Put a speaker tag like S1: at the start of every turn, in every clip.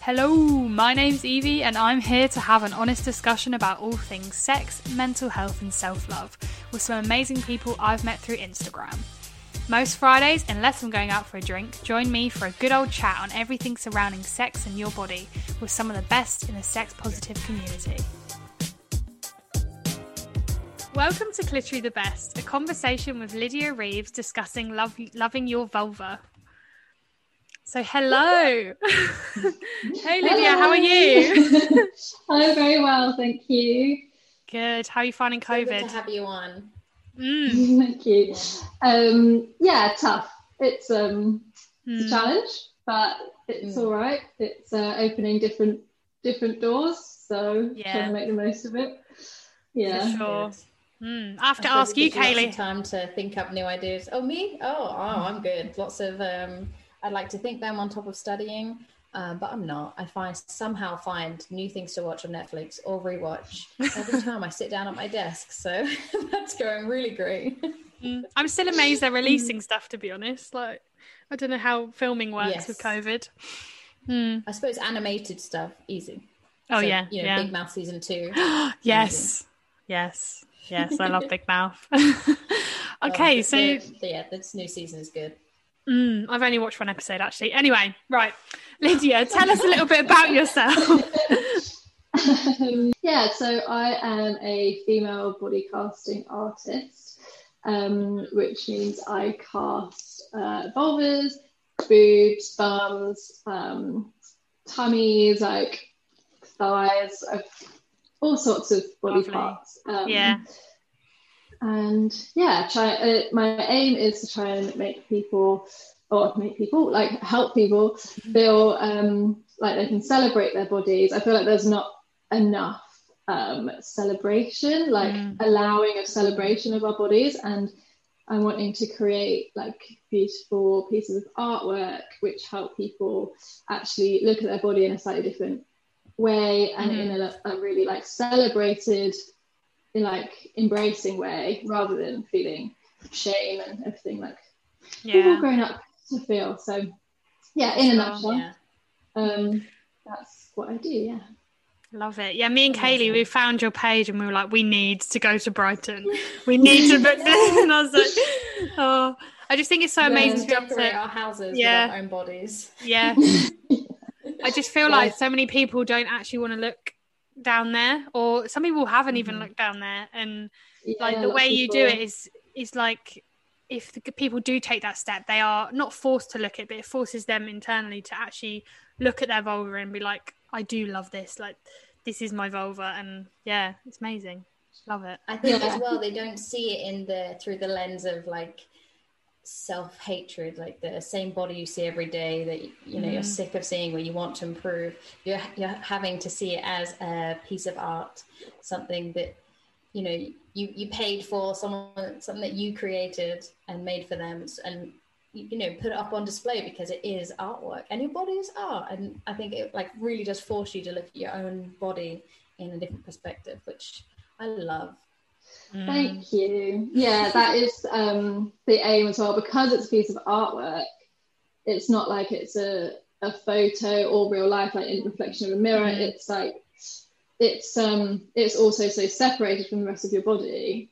S1: Hello, my name's Evie, and I'm here to have an honest discussion about all things sex, mental health, and self love with some amazing people I've met through Instagram. Most Fridays, unless I'm going out for a drink, join me for a good old chat on everything surrounding sex and your body with some of the best in the sex positive community. Welcome to Clitory the Best, a conversation with Lydia Reeves discussing love, loving your vulva. So, hello. hey, Lydia, how are you?
S2: I'm very well, thank you.
S1: Good. How are you finding
S3: So good
S1: COVID?
S3: to have you on.
S1: Mm.
S2: Thank you. Um, yeah, tough. It's um, it's a
S1: Mm.
S2: challenge, but it's
S3: Mm.
S2: all right. It's uh, opening different different doors, so
S1: Yeah.
S2: trying to make the most of it. Yeah.
S1: For sure.
S3: Good.
S1: Mm. I have to
S3: I
S1: ask you,
S3: gives lots of
S1: Kaylee.
S3: time to think up new ideas. Oh, me? Oh, oh, I'm good. Lots of. Um, I'd like to think that I'm on top of studying, uh, but I'm not. I find somehow find new things to watch on Netflix or rewatch every time I sit down at my desk. So that's going really great.
S1: Mm. I'm still amazed they're releasing stuff, to be honest. Like, I don't know how filming works with COVID. Mm.
S3: I suppose animated stuff easy.
S1: Oh,
S3: So,
S1: yeah.
S3: you know,
S1: yeah.
S3: Big Mouth season two.
S1: yes. Yes. Yes. I love Big Mouth.
S3: Oh,
S1: okay.
S3: the-
S1: So,
S3: the- yeah, this new season is good.
S1: mm, I've only watched one episode, actually. Anyway, right. Lydia, tell us a little bit about yourself.
S2: Um, yeah, so I am a female body casting artist, um, which means I cast uh, vulvas, boobs, bums, um, tummies, like thighs, uh, all sorts of body
S1: Lovely.
S2: parts. Um,
S1: Yeah.
S2: And yeah, try. Uh, my aim is to try and make people, or make people like help people feel um, like they can celebrate their bodies. I feel like there's not enough um, celebration, like
S1: Mm.
S2: allowing of celebration of our bodies, and I'm wanting to create like beautiful pieces of artwork which help people actually look at their body in a slightly different way and
S1: Mhm.
S2: in a, a really like celebrated, in like embracing way, rather than feeling shame and everything like we've all
S1: Yeah.
S2: grown up to feel. So yeah, in a
S1: Sure,
S2: nutshell,
S3: Yeah.
S2: um, that's what I do. Yeah.
S1: Love it. Yeah, me and Kaylee, we found your page and we were like, we need to go to Brighton. We need to book this. And I was like, oh, I just think it's so amazing to
S3: to
S1: be able
S3: decorate
S1: to,
S3: our houses
S1: Yeah.
S3: with our own bodies.
S1: yeah. I just feel
S2: Yeah.
S1: like so many people don't actually want to look down there, or some people haven't even
S3: Mhm.
S1: looked down there. And
S2: Yeah,
S1: like the way you do it is, is like, if the people do take that step, they are not forced to look at, it, but it forces them internally to actually look at their vulva and be like, I do love this. Like, this is my vulva, and yeah, it's amazing. Love it.
S3: I think
S2: Yeah.
S3: as well they don't see it in the through the lens of like self hatred, like the same body you see every day that you know you're
S1: Mm.
S3: sick of seeing, where you want to improve. You're you're having to see it as a piece of art, something that you know you you paid for, someone something that you created and made for them, and you you know put it up on display because it is artwork and your body is art and i think it like really does force you to look at your own body in a different perspective which i love
S1: Mm.
S2: Thank you. Yeah, that is um, the aim as well. Because it's a piece of artwork, it's not like it's a, a photo or real life, like in reflection of a mirror.
S1: Mhm.
S2: It's like it's um it's also so separated from the rest of your body.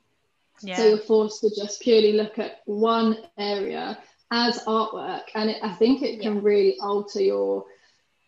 S1: Yeah.
S2: So you're forced to just purely look at one area as artwork, and it, I think it can
S3: Yeah.
S2: really alter your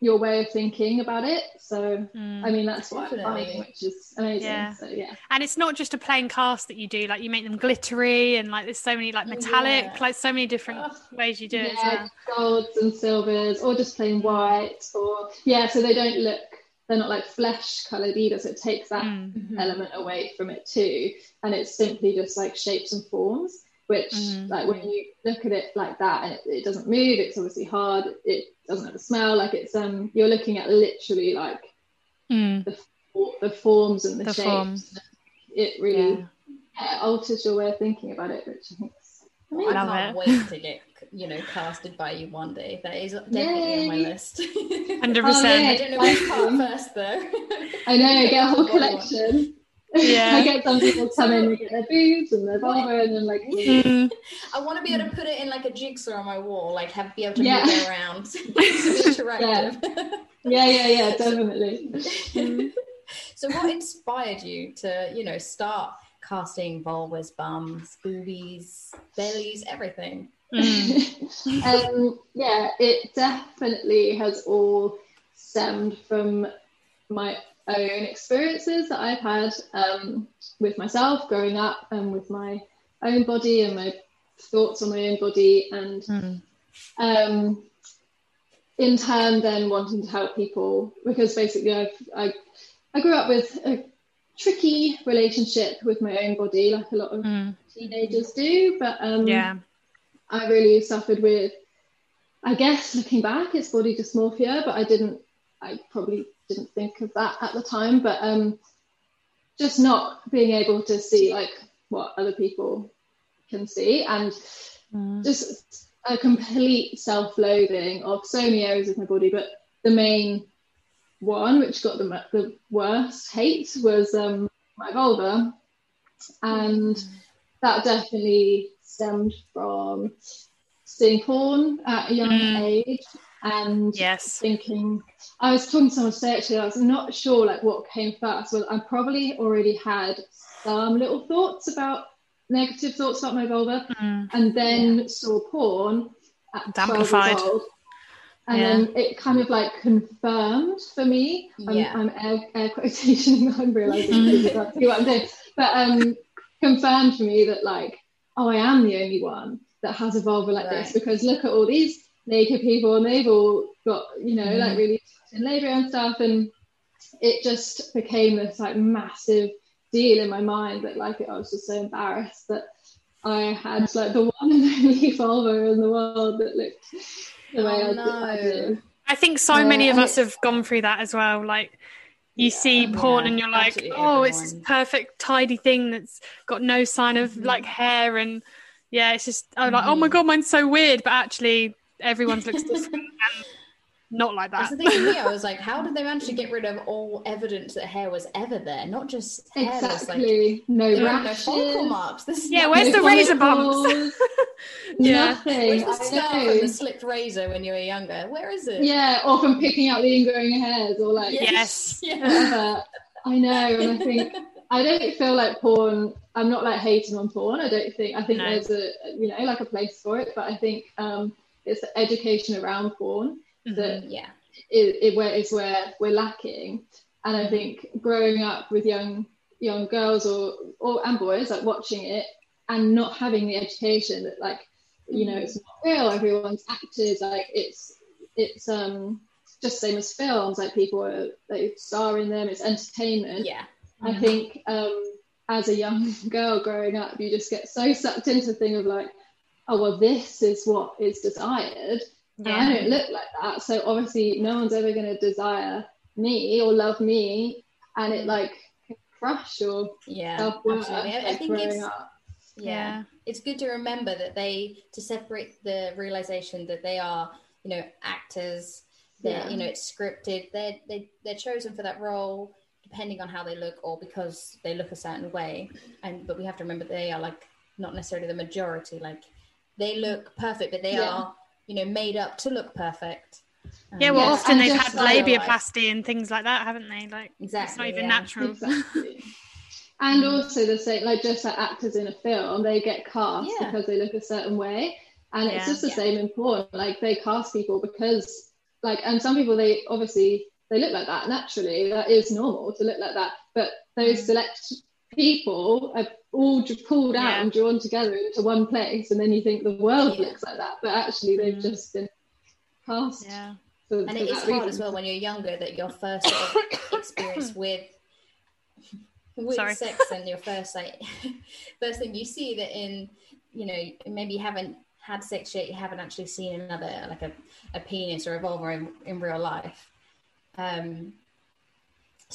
S2: your way of thinking about it. So
S1: Mm.
S2: I mean, that's what I'm
S3: Definitely.
S2: finding, which is amazing.
S1: Yeah.
S2: So yeah.
S1: and it's not just a plain cast that you do like you make them glittery and like there's so many like metallic
S3: yeah.
S1: like so many different
S3: Oh,
S1: ways you do it as
S2: yeah,
S1: well.
S2: golds and silvers, or just plain white, or yeah, so they don't look, they're not like flesh colored either, so it takes that
S1: Mm.
S3: mhm.
S2: element away from it too, and it's simply just like shapes and forms. Which,
S1: Mhm.
S2: like, when you look at it like that, and it, it doesn't move, it's obviously hard. It doesn't have a smell. Like it's um, you're looking at literally like
S1: Mm.
S2: the forms and the,
S1: The
S2: shapes.
S1: form.
S2: It really
S1: Yeah.
S2: yeah, alters your way of thinking about it, which I think is
S3: I
S2: amazing.
S1: Love
S3: can't
S1: it.
S3: wait to get you know casted by you one day. That is definitely on my
S2: Yay.
S3: list.
S1: Hundred
S2: Oh,
S3: I don't know which part first though.
S2: I know, get a whole collection.
S1: Yeah.
S2: I get some people come in and get their boobs and their vulva and then like
S1: Mm.
S3: I want to be able to put it in like a jigsaw on my wall, like have be able to
S2: Yeah.
S3: move it around. to interactive.
S2: yeah, yeah, yeah, definitely.
S3: so what inspired you to, you know, start casting vulvas, bums, boobies, bellies, everything?
S1: Mm.
S2: um, yeah, it definitely has all stemmed from my own experiences that I've had um, with myself growing up and with my own body and my thoughts on my own body and
S1: Mm.
S2: um, in turn then wanting to help people because basically I've, I, I grew up with a tricky relationship with my own body like a lot of
S1: Mm.
S2: teenagers do but um,
S1: Yeah.
S2: I really suffered with, I guess looking back, it's body dysmorphia, but I didn't, I probably didn't think of that at the time, but um, just not being able to see like what other people can see and
S1: Mm.
S2: just a complete self-loathing of so many areas of my body, but the main one which got the, the worst hate was um, my vulva, and that definitely stemmed from seeing porn at a young
S1: Mm.
S2: age and
S1: Yes.
S2: thinking I was talking to someone today actually I was not sure like what came first well I probably already had some little thoughts about negative thoughts about my vulva
S1: Mm.
S2: and then saw porn at
S1: Amplified.
S2: old and
S1: Yeah.
S2: then it kind of like confirmed for me I'm,
S3: Yeah.
S2: I'm air, air quotationing I'm realizing you what I'm doing but um confirmed for me that like oh I am the only one that has a vulva like this because look at all these naked people and they've all got you know
S1: Mm.
S2: like really in labour and stuff and it just became this like massive deal in my mind that like I was just so embarrassed that I had like the one and only vulva in the world that looked the way
S3: Oh,
S2: I, did, I
S3: no.
S2: do.
S1: I think so
S2: Uh,
S1: many of us have gone through that as well. Like you see
S3: Yeah.
S1: porn
S3: Yeah,
S1: and you're like,
S3: absolutely
S1: oh, it's this perfect tidy thing that's got no sign of
S3: Mhm.
S1: like hair and yeah, it's just I'm like, oh my
S3: Mhm.
S1: god, mine's so weird, but actually everyone's looks different not like
S3: That's
S1: that.
S3: the thing for me. I was like, how did they manage to get rid of all evidence that hair was ever there? Not just hairless, like
S2: Exactly. no
S3: no
S2: rashes.
S3: follicle marks. This is
S1: Yeah,
S3: not-
S1: where's the razor bumps? Yeah.
S2: Nothing.
S3: Where's the
S2: I
S3: scar
S2: know.
S3: from the slipped razor when you were younger? Where is it?
S2: Yeah, or from picking out the ingrowing hairs or like
S1: Yes.
S3: Yeah.
S2: I know, and I think I don't feel like porn. I'm not like hating on porn. I don't think. I think
S1: No.
S2: there's a you know like a place for it, but I think um, it's the education around porn
S1: Mhm.
S2: that
S3: Yeah.
S2: it, it where is where we're lacking. And I think growing up with young young girls or or and boys like watching it and not having the education that like you know it's not real. Everyone's actors like it's it's um just same as films like people are they star in them. It's entertainment.
S3: Yeah.
S2: I think um, as a young girl growing up, you just get so sucked into the thing of like, oh well, this is what is desired, and I
S1: Yeah.
S2: don't look like that. So obviously, no one's ever going to desire me or love me, and it like can crush your
S3: Yeah. Absolutely. I, I think it's
S2: up.
S3: yeah.
S1: Yeah.
S3: It's good to remember that they to separate the realization that they are, you know, actors. That
S2: Yeah.
S3: you know it's scripted. They're they they're chosen for that role depending on how they look or because they look a certain way. And but we have to remember they are like not necessarily the majority. Like they look perfect, but they
S2: Yeah.
S3: are you know made up to look perfect.
S1: Yeah,
S3: Um,
S1: well,
S2: Yeah,
S1: often
S2: and
S1: they've had labiaplasty and things like that, haven't they? Like it's
S3: Exactly,
S1: not even
S3: yeah.
S1: natural.
S2: Exactly. And also the same, like just like actors in a film, they get cast
S3: Yeah.
S2: because they look a certain way, and it's
S1: Yeah.
S2: just the
S3: Yeah.
S2: same in porn. Like they cast people because, like, and some people they obviously they look like that naturally. That is normal to look like that. But those
S1: Mm.
S2: select people are all j- pulled out
S1: Yeah.
S2: and drawn together into one place, and then you think the world
S3: Yeah.
S2: looks like that, but actually they've
S1: Mm.
S2: just been cast.
S1: Yeah.
S2: For,
S3: and
S2: for
S3: it is
S2: that
S3: hard
S2: reason.
S3: as well when you're younger that your first sort of experience with with
S1: Sorry.
S3: sex and your first like first thing you see that in you know maybe you haven't had sex yet you haven't actually seen another like a, a penis or a vulva in, in real life um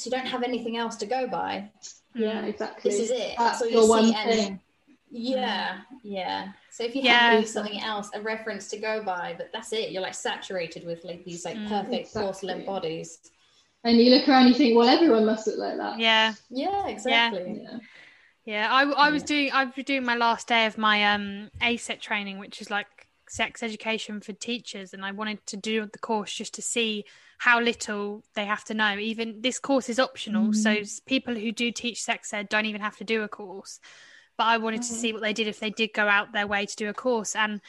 S3: so you don't have anything else to go by
S2: Yeah,
S1: Mm.
S2: exactly.
S3: this is it
S2: That's
S3: all
S2: your
S3: you
S2: one
S3: see and
S2: thing.
S3: yeah yeah so if you
S1: Yeah.
S3: have something else a reference to go by but that's it you're like saturated with like these like
S1: Mm.
S3: perfect
S2: Exactly.
S3: porcelain bodies
S2: and you look around, you think, well, everyone must look like that.
S1: Yeah.
S3: Yeah, exactly.
S2: Yeah.
S1: Yeah, I, I was
S3: Yeah.
S1: doing I was doing my last day of my um ASET training, which is like sex education for teachers, and I wanted to do the course just to see how little they have to know. Even this course is optional, so
S2: Mm.
S1: s- people who do teach sex ed don't even have to do a course. But I wanted to
S2: Mhm.
S1: see what they did if they did go out their way to do a course, and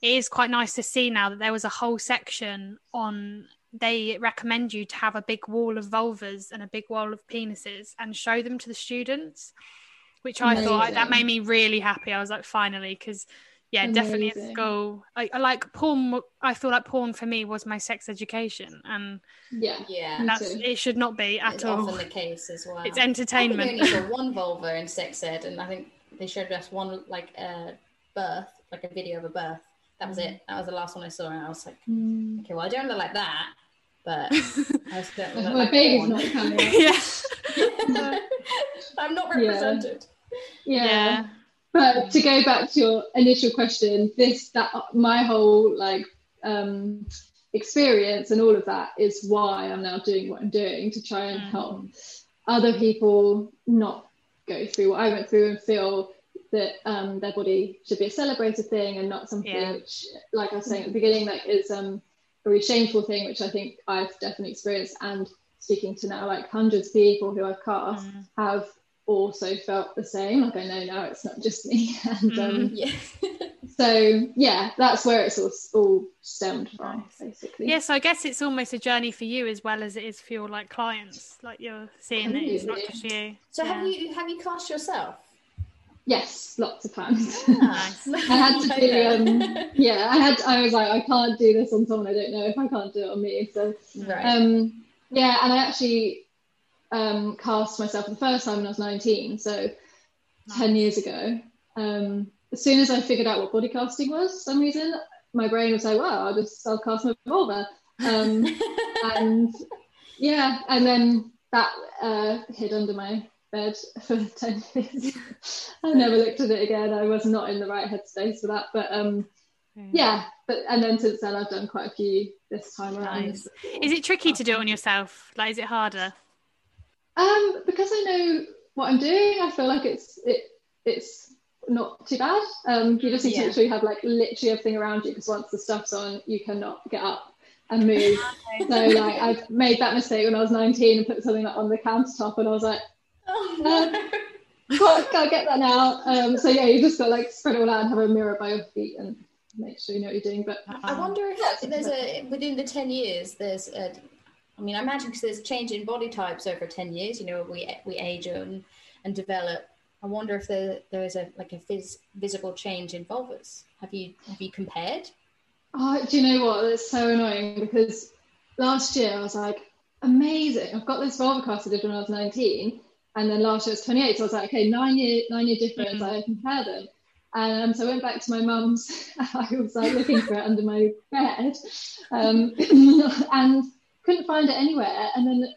S1: it is quite nice to see now that there was a whole section on. They recommend you to have a big wall of vulvas and a big wall of penises and show them to the students which I thought that made me really happy. I was like, finally, because yeah, definitely at
S2: Amazing.
S1: school. I, I like porn. I feel like porn for me was my sex education, and
S2: Yeah.
S3: Yeah.
S1: That's
S2: too.
S1: it. Should not be at
S3: it's
S1: all.
S3: often the case as well.
S1: It's
S3: I think
S1: entertainment.
S3: only saw one vulva in sex ed, and I think they showed us one like uh, birth, like a video of a birth. That was it. That was the last one I saw, and I was like,
S2: Mm.
S3: okay, well, I don't look like that, but I certainly look
S2: My
S3: like
S2: baby's
S3: porn.
S2: not coming.
S1: yeah,
S3: I'm not
S2: Yeah.
S3: represented.
S2: Yeah.
S1: yeah,
S2: But to go back to your initial question, this that my whole like um, experience and all of that is why I'm now doing what I'm doing to try and
S1: Mm.
S2: help other people not go through what I went through and feel that um, their body should be a celebrated thing and not something
S1: Yeah.
S2: which, like I was saying at the beginning, like is um, a really shameful thing, which I think I've definitely experienced. And speaking to now like hundreds of people who I've cast
S1: Mm.
S2: have also felt the same. Like I know now it's not just me. And um,
S3: Yeah.
S2: so yeah, that's where it's all, all stemmed from,
S1: Nice.
S2: basically.
S1: yeah. So I guess it's almost a journey for you as well as it is for your like clients. Like you're seeing it. It's not just you.
S3: so
S1: Yeah.
S3: have you have you cast yourself?
S2: Yes, lots of times.
S1: Nice.
S2: I had to do um yeah, I had I was like, I can't do this on someone I don't know if I can't do it on me. So
S3: right.
S2: um yeah, and I actually um cast myself for the first time when I was 19, so 10 years ago. Um as soon as I figured out what body casting was for some reason, my brain was like, well, I'll just I'll cast my vulva. Um and yeah, and then that uh, hid under my bed for 10 years. I never looked at it again. I was not in the right headspace for that. But um, yeah, but and then since then, I've done quite a few this time around.
S1: Nice. Is it tricky to do it on yourself? Like, is it harder?
S2: Um, because I know what I'm doing, I feel like it's it it's not too bad. Um, you just need to make sure you have like literally everything around you because once the stuff's on, you cannot get up and move. so like I've made that mistake when I was 19 and put something like on the countertop, and I was like,
S3: oh, no.
S2: can't, can't get that now. Um, so yeah, you just got like spread it all out and have a mirror by your feet and make sure you know what you're doing. But
S3: I wonder if there's a within the ten years. There's a, I mean, I imagine because there's change in body types over ten years. You know, we we age and and develop. I wonder if there there is a like a vis, visible change in vulvas. Have you have you compared?
S2: oh, do you know what? That's so annoying because last year I was like, amazing. I've got this vulva cast I did when I was 19, and then last year I was 28. So I was like, okay, nine year nine year difference.
S1: Mhm.
S2: I compare them. And um, so I went back to my mum's. I was like looking for it under my bed, um, and couldn't find it anywhere. And then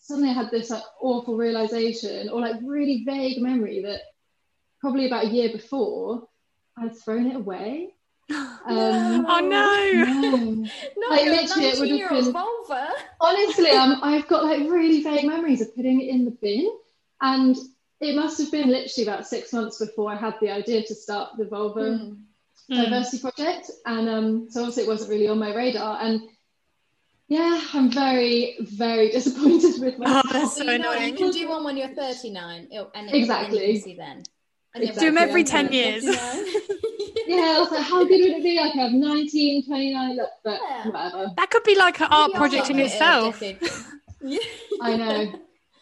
S2: suddenly I had this like awful realization, or like really vague memory that probably about a year before I'd thrown it away. Um,
S1: Oh no!
S2: no.
S3: No,
S2: Like, literally, it would have
S3: 19-year-old
S2: been-
S3: vulva.
S2: Honestly, um, I've got like really vague memories of putting it in the bin, and it must have been literally about six months before I had the idea to start the vulva
S3: Mm.
S1: Mm.
S2: diversity project, and um, so obviously it wasn't really on my radar. And yeah, I'm very, very disappointed with
S1: Oh,
S2: myself.
S1: that's so
S3: Well, you know, you can do one when you're 39, it'll- and it-
S2: Exactly.
S3: and you then. And then
S2: Exactly.
S1: Do 'em every 10 years.
S2: yeah, I was like, how good would it be? I could have 19, 29, look, but
S3: Yeah.
S2: whatever.
S1: That could be like an art
S3: Maybe
S1: project in
S3: start it a
S1: itself.
S3: Yeah.
S2: I know,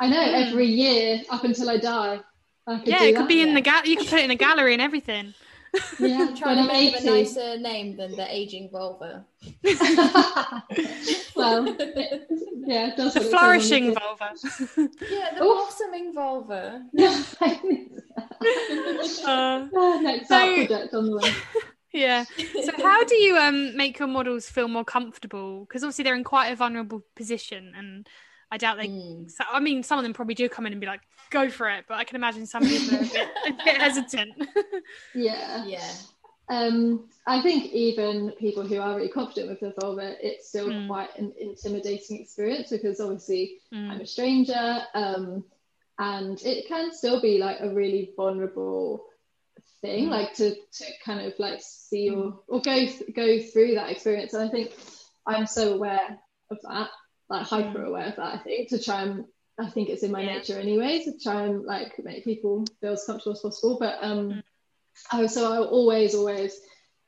S2: I know.
S1: Mm.
S2: Every year up until I die, I could
S1: Yeah,
S2: do
S1: it could
S2: that.
S1: be in
S3: yeah.
S1: the gal. You could put it in a gallery and everything.
S2: Yeah,
S3: I'm trying to
S2: I'm
S3: of a nicer name than the aging vulva.
S2: well, yeah, it does
S1: The
S2: what it says on
S1: flourishing
S2: tin.
S1: vulva.
S3: Yeah, the
S2: Oof.
S3: blossoming vulva.
S1: Uh,
S2: Ah, Next
S1: So-
S2: project on the way.
S1: yeah. So how do you um make your models feel more comfortable? Because obviously they're in quite a vulnerable position, and I doubt they.
S3: Mm.
S1: So, I mean, some of them probably do come in and be like, "Go for it," but I can imagine some people are a bit, a bit hesitant.
S2: Yeah.
S3: Yeah.
S2: um, I think even people who are really confident with the vulva, it's still mm. quite an intimidating experience because obviously mm. I'm a stranger, um, and it can still be like a really vulnerable thing, mm. like to to kind of like see or mm. or go go through that experience. And I think I'm so aware of that, like hyper mm. aware of that. I think to try and I think it's in my yeah. nature anyway to try and like make people feel as comfortable as possible. But um, mm. oh, so I always always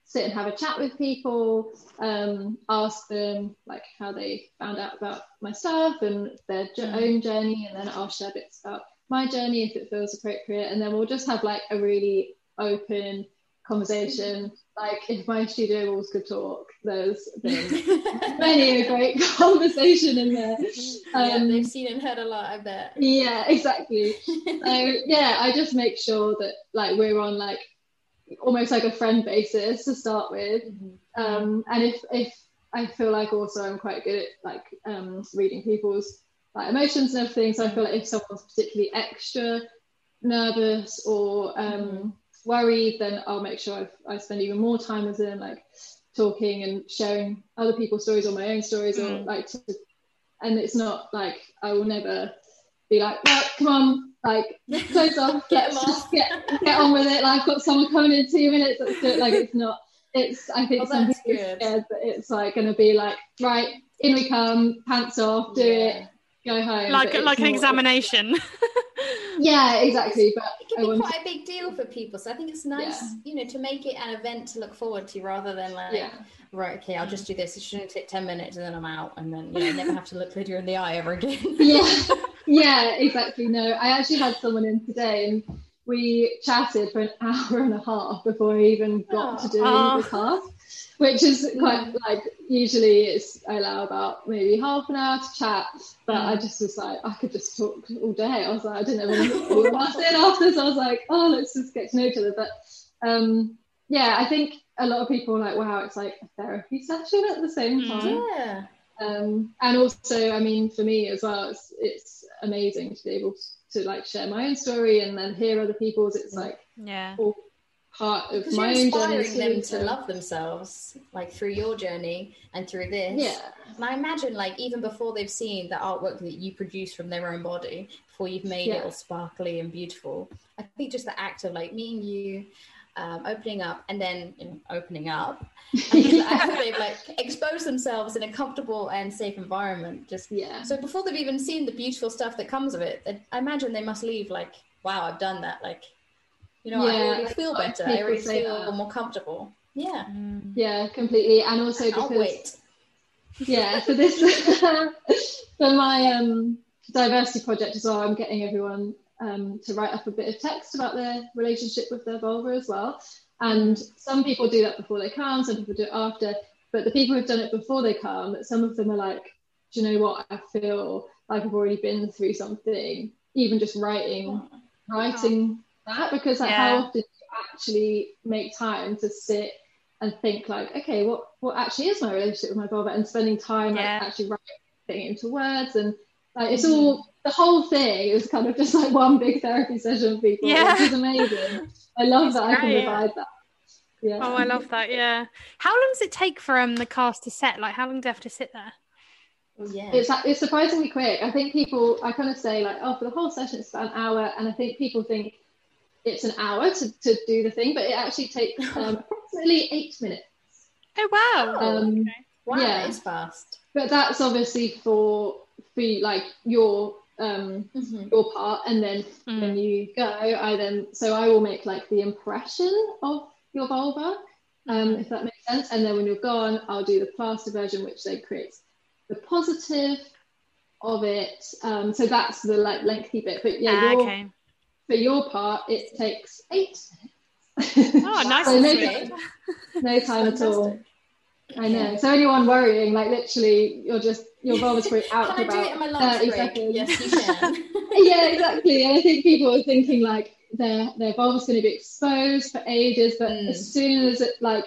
S2: sit and have a chat with people, um, ask them like how they found out about my stuff and their mm. own journey, and then I'll share bits about my journey if it feels appropriate, and then we'll just have like a really open conversation. Like if my studio walls could talk, there's been many a great conversation in there.
S3: Um, yeah, they've seen and heard a lot, I bet.
S2: Yeah, exactly. so yeah, I just make sure that like we're on like almost like a friend basis to start with. Mm-hmm. Um, and if if I feel like also I'm quite good at like um, reading people's like emotions and everything. So I feel like if someone's particularly extra nervous or um, mm-hmm. Worried, then I'll make sure I, I spend even more time with them, like talking and sharing other people's stories or my own stories, mm-hmm. or mm. like. To, and it's not like I will never be like, right, come on, like close off, get, off. get get on with it. Like I've got someone coming in two minutes. Let's do it. Like it's not. It's I think oh, some people are scared that it's like going to be like right in we come, pants off, do yeah. it, go home.
S1: Like like an examination.
S2: yeah, exactly. But
S3: it can be quite a big deal for people. So I think it's nice, yeah. you know, to make it an event to look forward to rather than like, yeah. right, okay, I'll just do this. It shouldn't take 10 minutes and then I'm out and then, you know, never have to look Lydia in the eye ever again.
S2: yeah, yeah, exactly. No, I actually had someone in today and we chatted for an hour and a half before I even got to doing oh. the task which is quite like usually it's I allow about maybe half an hour to chat, but I just was like I could just talk all day. I was like I didn't know anyone else in after, so I was like oh let's just get to know each other. But um, yeah, I think a lot of people are like wow it's like a therapy session at the same mm. time.
S3: Yeah.
S2: Um, and also I mean for me as well it's it's amazing to be able to like share my own story and then hear other people's. It's like
S1: yeah.
S2: All, part of my
S3: own inspiring them to love themselves like through your journey and through this
S2: yeah
S3: and i imagine like even before they've seen the artwork that you produce from their own body before you've made yeah. it all sparkly and beautiful i think just the act of like meeting you um, opening up and then you know, opening up and yeah. like expose themselves in a comfortable and safe environment just
S2: yeah
S3: so before they've even seen the beautiful stuff that comes of it i imagine they must leave like wow i've done that like you know, yeah, I already feel better. I already feel that. more comfortable. Yeah.
S2: Mm. Yeah, completely. And also because
S3: wait.
S2: yeah, for this for my um diversity project as well, I'm getting everyone um, to write up a bit of text about their relationship with their vulva as well. And some people do that before they come, some people do it after. But the people who've done it before they come, some of them are like, do you know what? I feel like I've already been through something. Even just writing, writing that because like, yeah. how often do you actually make time to sit and think like, okay, what what actually is my relationship with my vulva and spending time yeah. like actually writing it into words and like it's mm-hmm. all the whole thing is kind of just like one big therapy session for people, yeah. which is amazing. I love that great, I can provide that.
S1: Yeah. Oh, I love that. Yeah. How long does it take for um the cast to set? Like, how long do you have to sit there?
S3: Oh, yeah.
S2: It's it's surprisingly quick. I think people I kind of say like, oh, for the whole session it's about an hour, and I think people think it's an hour to, to do the thing, but it actually takes um, approximately eight minutes.
S1: Oh wow!
S2: Um, okay.
S3: Wow, yeah, it's fast.
S2: But that's obviously for for like your um mm-hmm. your part, and then mm. when you go, I then so I will make like the impression of your vulva, um, mm-hmm. if that makes sense, and then when you're gone, I'll do the plaster version, which then creates the positive of it. Um, so that's the like lengthy bit, but yeah, ah, okay for your part, it takes eight
S1: Oh, nice. so
S2: no, time, no time at all. I know. So anyone worrying, like literally, you're just your vulva's probably out
S3: can
S2: for
S3: I about thirty break? seconds. Yes, you can.
S2: yeah, exactly. And I think people are thinking like their their vulva's going to be exposed for ages, but mm. as soon as it like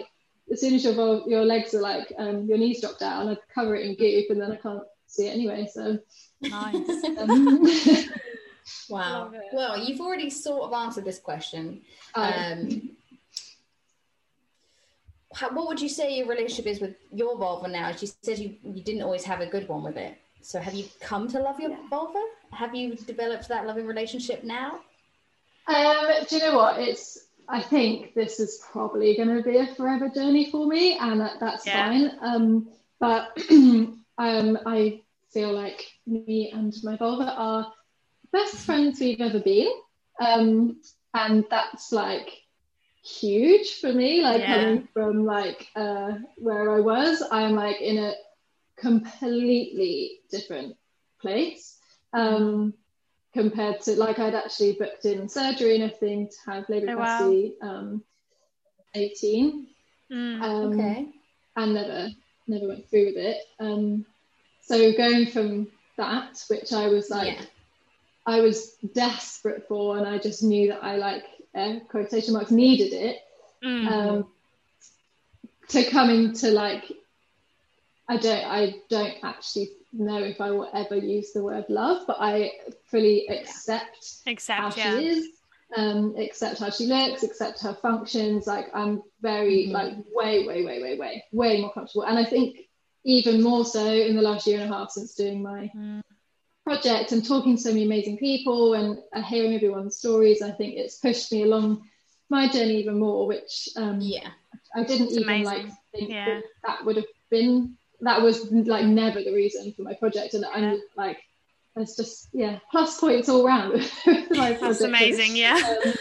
S2: as soon as your vulva, your legs are like um, your knees drop down, I cover it in goop, and then I can't see it anyway. So
S1: nice. Um,
S3: Wow. Well, you've already sort of answered this question. Oh. Um, how, what would you say your relationship is with your vulva now? She said you you didn't always have a good one with it. So have you come to love your vulva? Have you developed that loving relationship now?
S2: Um, do you know what? It's I think this is probably going to be a forever journey for me, and that, that's
S1: Yeah.
S2: fine. Um, but um, I feel like me and my vulva are best friends we've ever been, um, and that's like huge for me. Like
S1: Yeah.
S2: coming from like uh, where I was, I'm like in a completely different place. Um, compared to like I'd actually booked in surgery and everything to have labour
S1: Oh, wow.
S2: um 18
S1: Mm.
S2: um
S3: Okay.
S2: and never never went through with it um so going from that which I was like
S3: Yeah.
S2: I was desperate for and I just knew that I like uh, quotation marks needed it
S1: Mm.
S2: um, to come into like I don't I don't actually know if I will ever use the word love, but I fully accept how
S1: Accept,
S2: she
S1: yeah.
S2: is, um, accept how she looks, accept her functions. Like I'm very
S3: Mhm.
S2: like way, way, way, way, way, way more comfortable. And I think even more so in the last year and a half since doing my
S1: Mm.
S2: Project and talking to so many amazing people and uh, hearing everyone's stories, I think it's pushed me along my journey even more, which um,
S3: Yeah.
S2: I didn't
S1: It's
S2: even
S1: amazing.
S2: like think
S1: Yeah.
S2: that, that would have been that was like never the reason for my project and
S1: Yeah.
S2: I'm like there's just yeah plus points all round
S1: That's amazing, yeah.
S2: Um,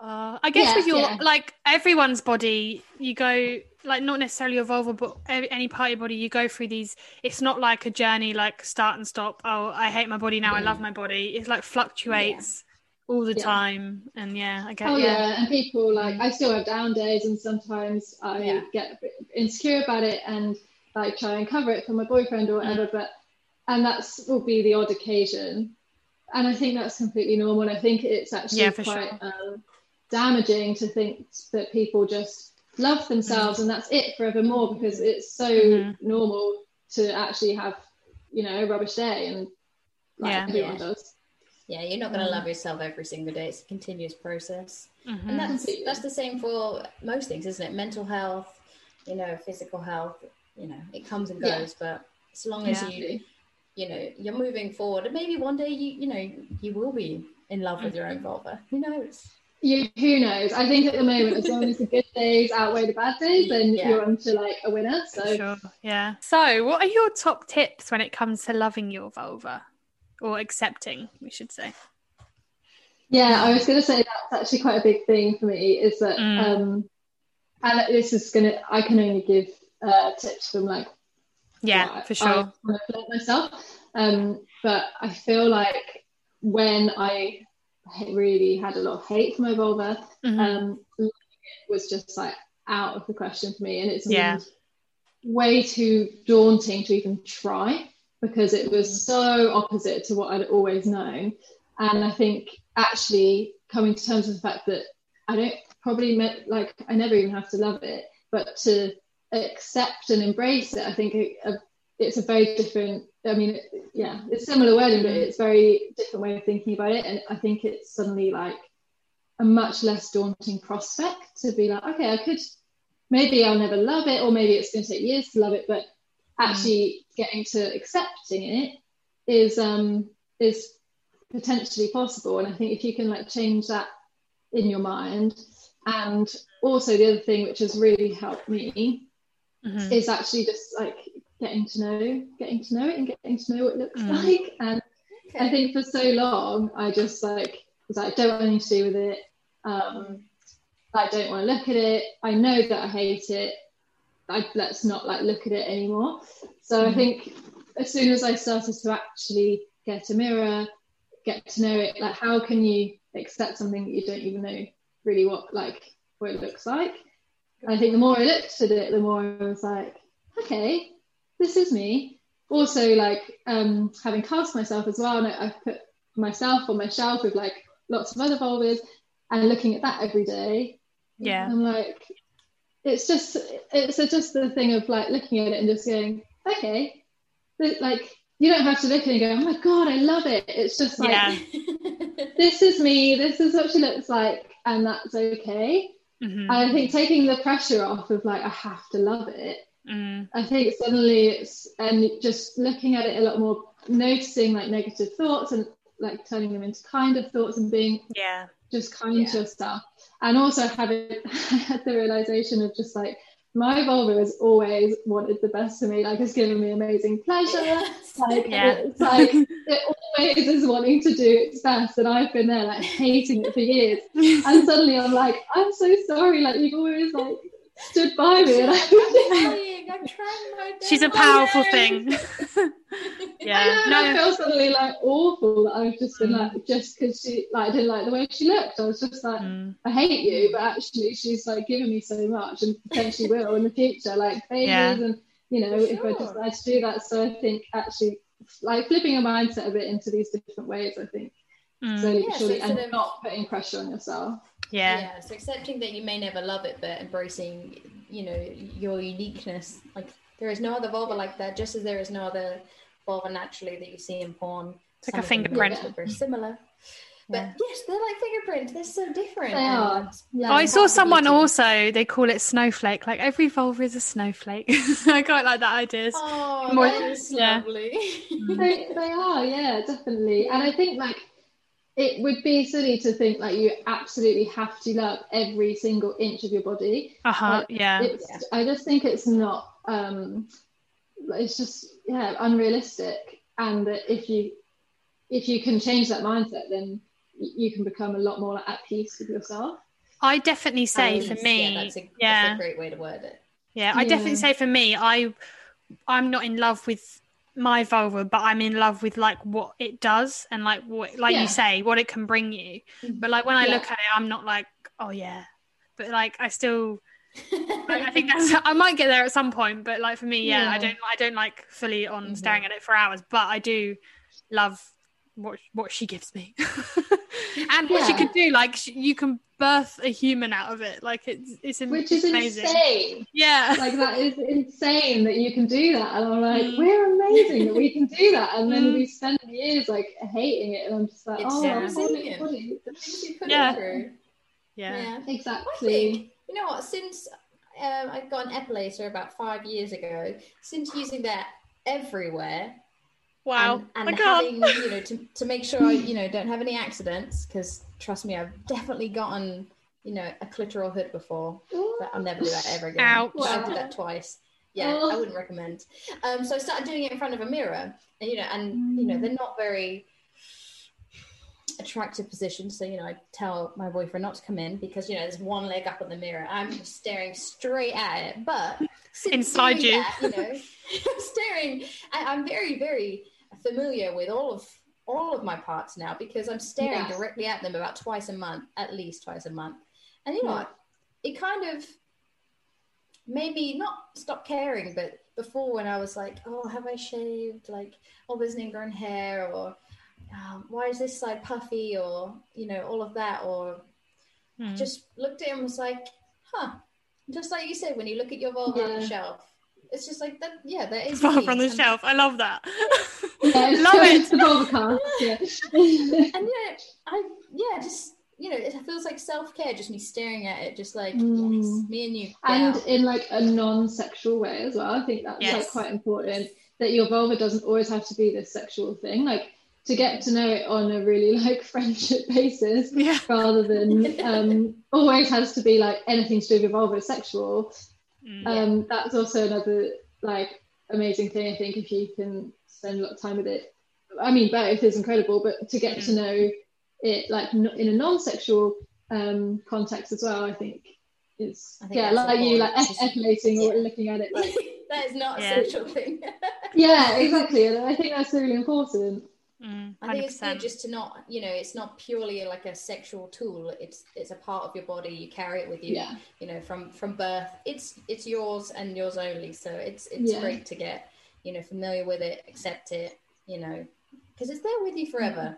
S1: Uh, I guess
S2: Yeah,
S1: with your like everyone's body, you go like not necessarily your vulva, but any part of your body, you go through these. It's not like a journey, like start and stop. Oh, I hate my body now. I love my body. It like fluctuates all the
S2: Yeah.
S1: time, and yeah, I get
S2: oh
S1: yeah.
S2: yeah. and people like I still have down days and sometimes I
S3: Yeah.
S2: get a bit insecure about it and like try and cover it for my boyfriend or whatever but and that's will be the odd occasion and I think that's completely normal and I think it's actually
S1: Yeah,
S2: quite
S1: sure.
S2: um, damaging to think that people just love themselves and that's it forevermore because it's so
S1: Mhm.
S2: normal to actually have you know a rubbish day and like
S1: Yeah.
S2: everyone
S3: Yeah.
S2: does
S3: Yeah, you're not going to
S2: Mm.
S3: love yourself every single day. It's a continuous process.
S1: Mhm.
S3: And that's that's the same for most things, isn't it? Mental health, you know, physical health, you know, it comes and
S2: Yeah.
S3: goes, but as long as
S1: Yeah.
S3: you you know, you're moving forward and maybe one day you you know, you will be in love with your own vulva. Who knows?
S2: You, who knows? I think at the moment, as long as the good days outweigh the bad days, then
S3: Yeah.
S2: you're on to like a winner. So
S1: sure. Yeah. So, what are your top tips when it comes to loving your vulva or accepting, we should say?
S2: yeah, I was going to say that's actually quite a big thing for me. Is that
S1: Mm.
S2: um, and this is gonna I can only give uh, tips from like
S1: Yeah, for sure.
S2: learnt myself. Um, but I feel like when I really had a lot of hate for my vulva,
S1: Mhm.
S2: um, it was just like out of the question for me, and it's
S1: Yeah.
S2: way too daunting to even try because it was so opposite to what I'd always known. And I think actually coming to terms with the fact that I don't probably met, like I never even have to love it, but to accept and embrace it, I think it, uh, it's a very different. I mean, yeah, it's similar wording, but it's very different way of thinking about it, and I think it's suddenly like a much less daunting prospect to be like, okay, I could maybe I'll never love it, or maybe it's going to take years to love it, but actually getting to accepting it is um is potentially possible. And I think if you can like change that in your mind, and also the other thing which has really helped me
S1: Mhm.
S2: is actually just like getting to know, getting to know it, and getting to know what it looks
S1: Mm.
S2: like. And I think for so long, I just like was like, I don't want anything to do with it. Um, I don't want to look at it. I know that I hate it. I, let's not like look at it anymore. So I
S1: Mhm.
S2: think as soon as I started to actually get a mirror, get to know it, like how can you accept something that you don't even know really what like what it looks like? I think the more I looked at it, the more I was like, okay, this is me. Also, like um, having cast myself as well, and I, I've put myself on my shelf with like lots of other vulvas, and looking at that every day.
S1: Yeah.
S2: I'm like, it's just it's just the thing of like looking at it and just going, okay, like you don't have to look at it and go, oh my god, I love it. It's just like
S1: Yeah.
S2: this is me, this is what she looks like, and that's okay.
S1: Mhm.
S2: I think taking the pressure off of like I have to love it.
S1: Mm.
S2: I think suddenly it's and just looking at it a lot more, noticing like negative thoughts and like turning them into kinder thoughts and being
S1: Yeah.
S2: just kind
S3: Yeah.
S2: to yourself. And also having had the realization of just like my vulva has always wanted the best for me. Like it's given me amazing pleasure. Like
S1: Yeah.
S2: it's like it always is wanting to do its best, and I've been there like hating it for years. And suddenly I'm like, I'm so sorry. Like you've always like stood by me, and I.
S3: Trying, I'm trying my best.
S1: She's a powerful thing. yeah.
S2: I, know, and I
S1: No.
S2: feel suddenly like awful that I've just been
S1: Mm.
S2: like just because she like I didn't like the way she looked. I was just like,
S1: Mm.
S2: I hate you, but actually she's like giving me so much and potentially will in the future, like babies
S1: Yeah.
S2: and you know, if I decide to do that. So I think actually like flipping your mindset a bit into these different ways, I think
S1: Mm.
S2: slowly
S3: Yeah,
S2: but
S3: so
S2: surely
S3: instead
S2: and
S3: of-
S2: not putting pressure on yourself.
S1: Yeah.
S3: yeah so accepting that you may never love it but embracing you know your uniqueness like there is no other vulva like that just as there is no other vulva naturally that you see in porn
S1: It's like a
S3: Some of them
S1: fingerprint.
S3: look very similar but
S1: Yeah.
S3: yes they're like fingerprints they're so different
S2: They are. Yeah.
S1: I saw
S3: Part of the
S1: someone
S3: beauty.
S1: also, they call it snowflake. Like every vulva is a snowflake. I quite like that idea.
S3: oh
S1: More-
S3: that is
S1: yeah.
S3: lovely
S2: they, they are, yeah, definitely. And I think like it would be silly to think like you absolutely have to love every single inch of your body.
S1: Uh huh.
S2: Like,
S1: Yeah.
S3: Yeah.
S2: I just think it's not. Um, it's just yeah unrealistic, and that if you if you can change that mindset, then you can become a lot more at peace with yourself.
S1: I definitely say
S3: At
S1: for me,
S3: yeah, that's a,
S1: yeah.
S3: that's a great way to word it
S1: Yeah, I definitely say for me, I I'm not in love with my vulva, but I'm in love with like what it does and like what like
S2: Yeah.
S1: you say, what it can bring you.
S3: Mhm.
S1: But like when I
S2: Yeah.
S1: look at it, I'm not like, oh yeah. But like I still I, I think that's I might get there at some point, but like for me, yeah, I don't I don't like fully on
S3: Mhm.
S1: staring at it for hours, but I do love what what she gives me and what she
S2: Yeah.
S1: can do like sh you can birth a human out of it like it's it's am-
S2: Which is
S1: amazing
S2: insane.
S1: yeah
S2: Like that is insane that you can do that. And I'm like,
S1: Mm.
S2: we're amazing that we can do that. And then
S1: Mm.
S2: we spend years like hating it, and I'm just like,
S3: It's
S2: oh,
S1: so
S2: my
S3: resilient.
S2: body.
S3: the things you put
S1: Yeah.
S3: through
S1: yeah
S3: yeah
S2: Exactly.
S3: think you know what since um, I got an epilator about five years ago, since using that everywhere
S1: wow
S3: and, and
S1: my god
S3: having you know to, to make sure I you know don't have any accidents because trust me I've definitely gotten you know a clitoral hood before but I'll never do that ever again.
S1: Ouch.
S3: But I did that twice. Yeah,
S2: Oh.
S3: I wouldn't recommend. Um, so I started doing it in front of a mirror, and you know, and you know, they're not very attractive positions. So you know, I tell my boyfriend not to come in because you know there's one leg up on the mirror. I'm just staring straight at it, but
S1: Inside you.
S3: that, you know, staring. I, I'm very, very familiar with all of all of my parts now because I'm staring
S2: Yes.
S3: directly at them about twice a month, at least twice a month. And you know
S2: Yeah.
S3: what? It kind of made me not stop caring, but before when I was like, oh, have I shaved? Like, oh, there's an ingrown hair, or um, why is this side puffy, or you know, all of that, or
S1: Hmm.
S3: just looked at it and was like, huh. Just like you said, when you look at your vulva on the shelf, it's just like that. Yeah, that is
S1: Far from the
S3: And-
S1: shelf. I love that.
S2: Yeah,
S1: Love it.
S2: it's the Volcast. Yeah.
S3: and yeah, I yeah, just you know, it feels like self care, just me staring at it, just like
S2: Mm.
S3: yes, me and you.
S2: and
S3: yeah.
S2: in like a non-sexual way as well. I think that's
S1: Yes.
S2: like quite important that your vulva doesn't always have to be this sexual thing. Like to get to know it on a really like friendship basis
S1: yeah.
S2: rather than um, always has to be like anything to do with vulva sexual.
S1: Mm.
S2: Um, that's also another like amazing thing. I think if you can spend a lot of time with it. I mean, both is incredible, but to get to
S1: Mm.
S2: know it like n- in a non-sexual um, context as well, I think is
S3: I think
S2: yeah, like you like
S3: important.
S2: ep- epilating or looking at it like
S3: that is not a
S1: Yeah.
S3: sexual thing.
S2: yeah, exactly, and I think that's really important.
S1: Mm,
S3: I think it's good just to not, you know, it's not purely like a sexual tool. It's it's a part of your body. You carry it with you,
S2: Yeah,
S3: you know, from from birth. It's it's yours and yours only. So it's it's
S2: Yeah.
S3: great to get, you know, familiar with it, accept it, you know, because it's there with you forever.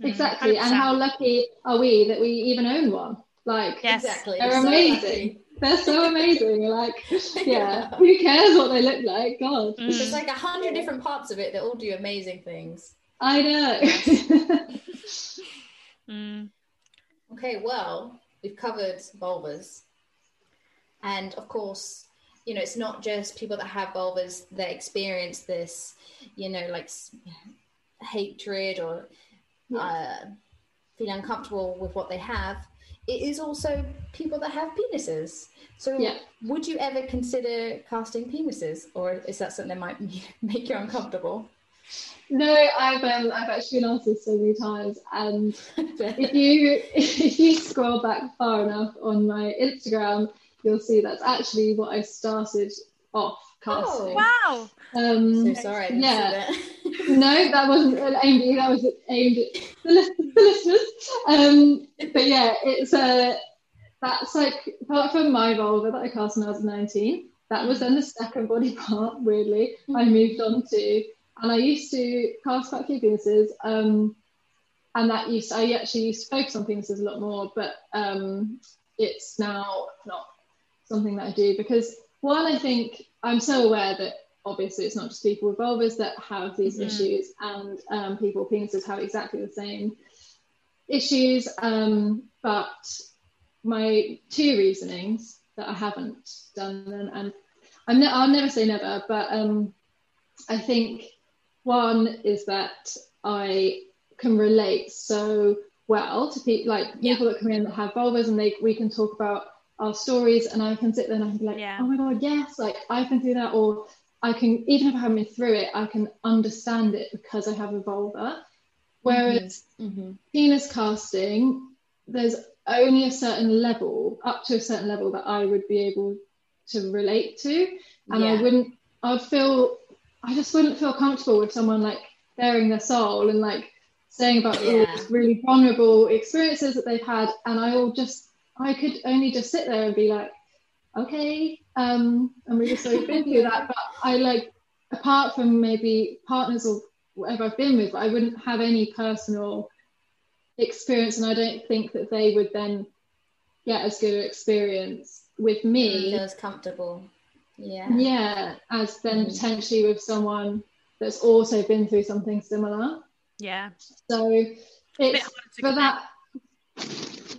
S1: Mm,
S2: exactly. And
S1: 100%.
S2: how lucky are we that we even own one? Like
S1: Yes.
S3: Exactly.
S2: They're
S3: So
S2: amazing. they're so amazing. Like
S3: lucky.
S2: yeah, who cares what they look like? God,
S1: Mm.
S3: There's like a hundred different parts of it that all do amazing things.
S2: I know.
S1: Mm.
S3: Okay, well, we've covered vulvas, and of course, you know, it's not just people that have vulvas that experience this, you know, like hatred or yeah. uh, feel uncomfortable with what they have. It is also people that have penises. So, yeah. would you ever consider casting penises, or is that something that might make you uncomfortable?
S2: No, I've um, I've actually been asked this so many times, and if you if you scroll back far enough on my Instagram, you'll see that's actually what I started off casting.
S1: Oh, wow!
S3: Um, so sorry.
S2: yeah. no, that wasn't aimed at you. That was aimed at the, the listeners. Um, but yeah, it's a uh, that's like apart from my vulva that I cast when I was 19. That was then the second body part. Weirdly, I moved on to and I used to cast quite a few penises. Um, and that used I actually used to focus on penises a lot more, but um, it's now not something that I do because while I think I'm so aware that obviously it's not just people with vulvas that have these mm-hmm. issues, and um, people with penises have exactly the same issues. Um, but my two reasonings that I haven't done, and, and I'm ne- I'll never say never, but um, I think one is that I can relate so well to people like people that come in that have vulvas and they we can talk about our stories and I can sit there and I can be like, yeah. oh my god, yes, like I can do that or I can even if I haven't been through it, I can understand it because I have a vulva. Whereas mm-hmm. Mm-hmm. penis casting, there's only a certain level, up to a certain level that I would be able to relate to. And yeah. I wouldn't I'd feel I just wouldn't feel comfortable with someone like bearing their soul and like saying about yeah. all these really vulnerable experiences that they've had, and I all just I could only just sit there and be like, okay, um, I'm really sorry you've been through that, but I like apart from maybe partners or whatever I've been with, I wouldn't have any personal experience, and I don't think that they would then get as good an experience with me.
S3: Feel as comfortable
S2: yeah. Yeah as then mm. potentially with someone that's also been through something similar.
S1: Yeah.
S2: So it's for that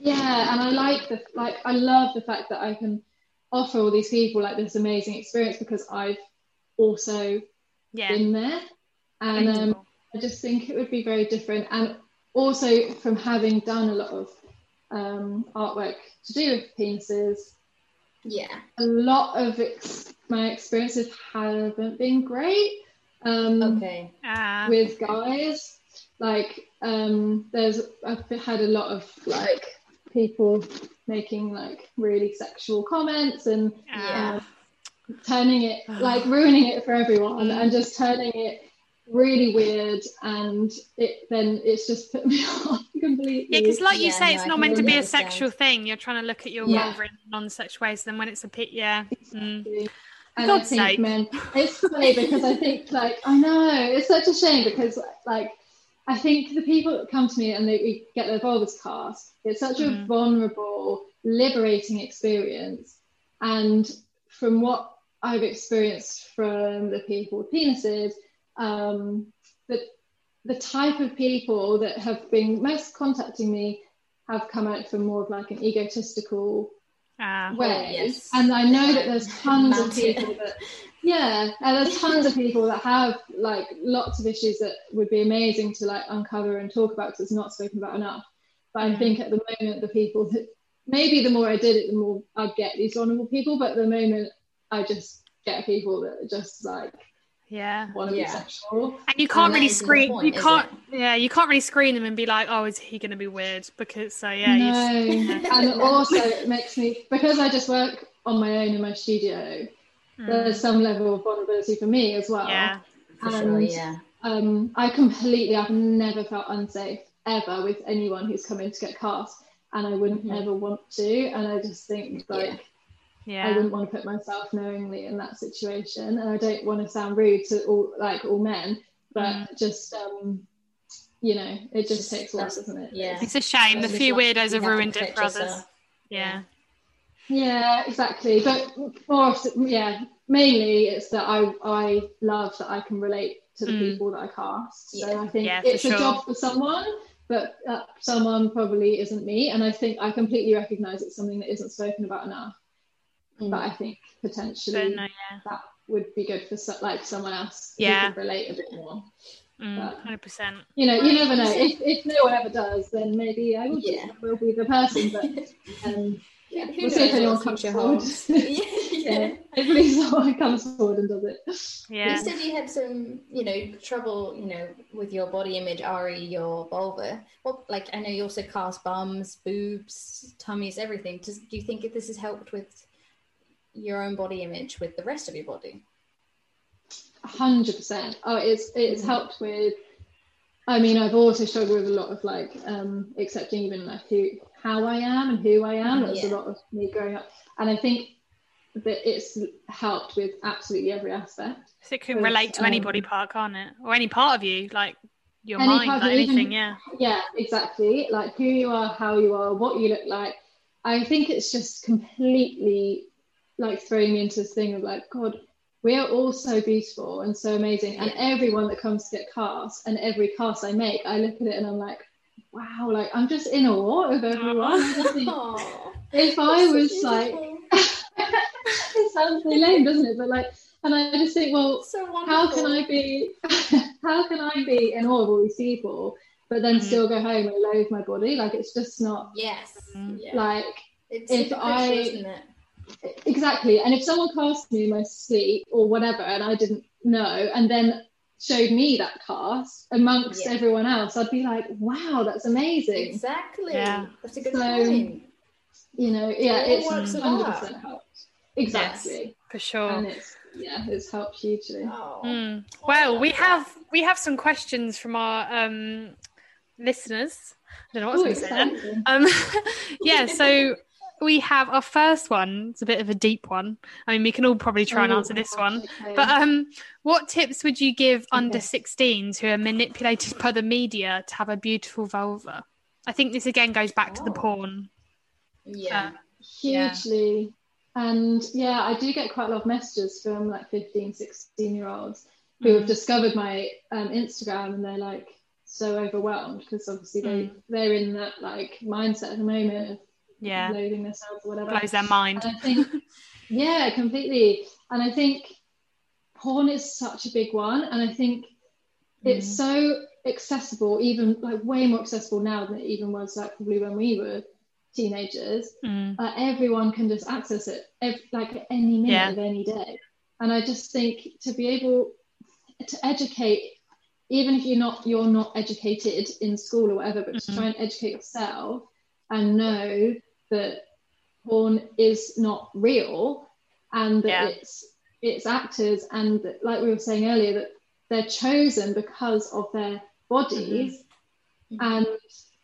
S2: yeah and i like the like i love the fact that i can offer all these people like this amazing experience because i've also yeah. been there. And um, i just think it would be very different. And also from having done a lot of um, artwork to do with penises
S3: yeah
S2: a lot of ex- my experiences haven't been great um
S3: okay
S1: uh.
S2: with guys like um there's i've had a lot of like people making like really sexual comments and
S1: yeah.
S2: um, turning it like ruining it for everyone mm. and just turning it really weird and it then it's just put me off completely
S1: yeah because like you yeah, say no, it's not meant to be a sexual thing you're trying to look at your yeah. in non-sexual ways then when it's a pit yeah mm.
S2: and God's I think sake. men it's funny because I think like I know it's such a shame because like I think the people that come to me and they get their vulvas cast it's such mm. a vulnerable liberating experience and from what I've experienced from the people with penises um, the, the type of people that have been most contacting me have come out from more of like an egotistical
S1: uh,
S2: way.
S3: Yes.
S2: And I know that there's tons of people that, yeah, and there's tons of people that have like lots of issues that would be amazing to like uncover and talk about because it's not spoken about enough. But I think at the moment, the people that maybe the more I did it, the more I'd get these vulnerable people. But at the moment, I just get people that are just like
S1: yeah.
S2: Yeah.
S1: and you can't and really screen point, you can't yeah you can't really screen them and be like oh is he going to be weird? Because so yeah
S2: no. Just, and also it makes me because i just work on my own in my studio mm. there's some level of vulnerability for me as well.
S1: Yeah.
S2: And sure, yeah. um i completely i've never felt unsafe ever with anyone who's come in to get cast and i wouldn't mm-hmm. ever want to and i just think like yeah
S1: yeah.
S2: I wouldn't want to put myself knowingly in that situation, and I don't want to sound rude to all like all men, but mm. just um, you know, it just, just takes lots, doesn't it?
S3: Yeah,
S1: it's a shame. The few weirdos have ruined it for others. Yeah.
S2: Yeah, exactly. But more, yeah, mainly it's that I I love that I can relate to the mm. people that I cast. So yeah. I think yeah, it's a job for someone, but uh, someone probably isn't me. And I think I completely recognize it's something that isn't spoken about enough. Mm. But I think potentially no, yeah. that would be good for like someone else
S1: yeah.
S2: who relate a bit more.
S1: Mm, hundred percent.
S2: You know, you never know. If, if no one ever does, then maybe I will, yeah. will be the person. But um, yeah, we'll see if anyone comes forward. yeah. yeah. Hopefully someone comes forward and does it.
S3: Yeah. You said you had some, you know, trouble, you know, with your body image, Ari, your vulva. Well, like I know you also cast bums, boobs, tummies, everything. Does, do you think if this has helped with your own body image with the rest of your body?
S2: hundred percent. Oh, it's it's helped with. I mean, I've also struggled with a lot of like um, accepting even like who how I am and who I am. That's yeah. a lot of me growing up, and I think that it's helped with absolutely every aspect.
S1: So it can relate to um, any body part, can't it, or any part of you, like your mind, like anything. Even, yeah.
S2: Yeah, exactly. Like who you are, how you are, what you look like. I think it's just completely like throwing me into this thing of like, God, we are all so beautiful and so amazing. And everyone that comes to get cast and every cast I make, I look at it and I'm like, wow, like I'm just in awe of everyone. if I was like, it sounds really lame, doesn't it? But like, and I just think, well, so how can I be, how can I be in awe of all these people, but then mm still go home and loathe my body? Like, it's just not.
S3: Yes.
S2: Like, it's if I exactly. And if someone cast me in my sleep or whatever and i didn't know and then showed me that cast amongst yeah. everyone else i'd be like wow that's amazing.
S3: Exactly. Yeah. That's a good so, point.
S2: you know yeah it it's 100% helped. Exactly. Yes,
S1: for sure.
S2: And it's yeah it's helped hugely oh.
S1: mm. well we have we have some questions from our um listeners. I don't know what I was going to say. Um, yeah, so we have our first one. It's a bit of a deep one. I mean, we can all probably try and oh, answer this one. But um, what tips would you give under 16s who are manipulated by the media to have a beautiful vulva? I think this again goes back to the oh. porn.
S3: Yeah,
S2: uh, hugely. Yeah. And yeah, I do get quite a lot of messages from like 15, 16 year olds who have mm. discovered my um, Instagram and they're like so overwhelmed because obviously they, mm. they're in that like mindset at the moment of
S1: yeah
S2: loathing themselves or whatever
S1: blows their mind
S2: and I think yeah completely and I think porn is such a big one and I think mm. it's so accessible even like way more accessible now than it even was like probably when we were teenagers mm. uh, everyone can just access it every, like at any minute yeah. of any day and I just think to be able to educate even if you're not you're not educated in school or whatever but mm-hmm. to try and educate yourself and know that porn is not real and that yeah. it's it's actors and that, like we were saying earlier that they're chosen because of their bodies mm-hmm. and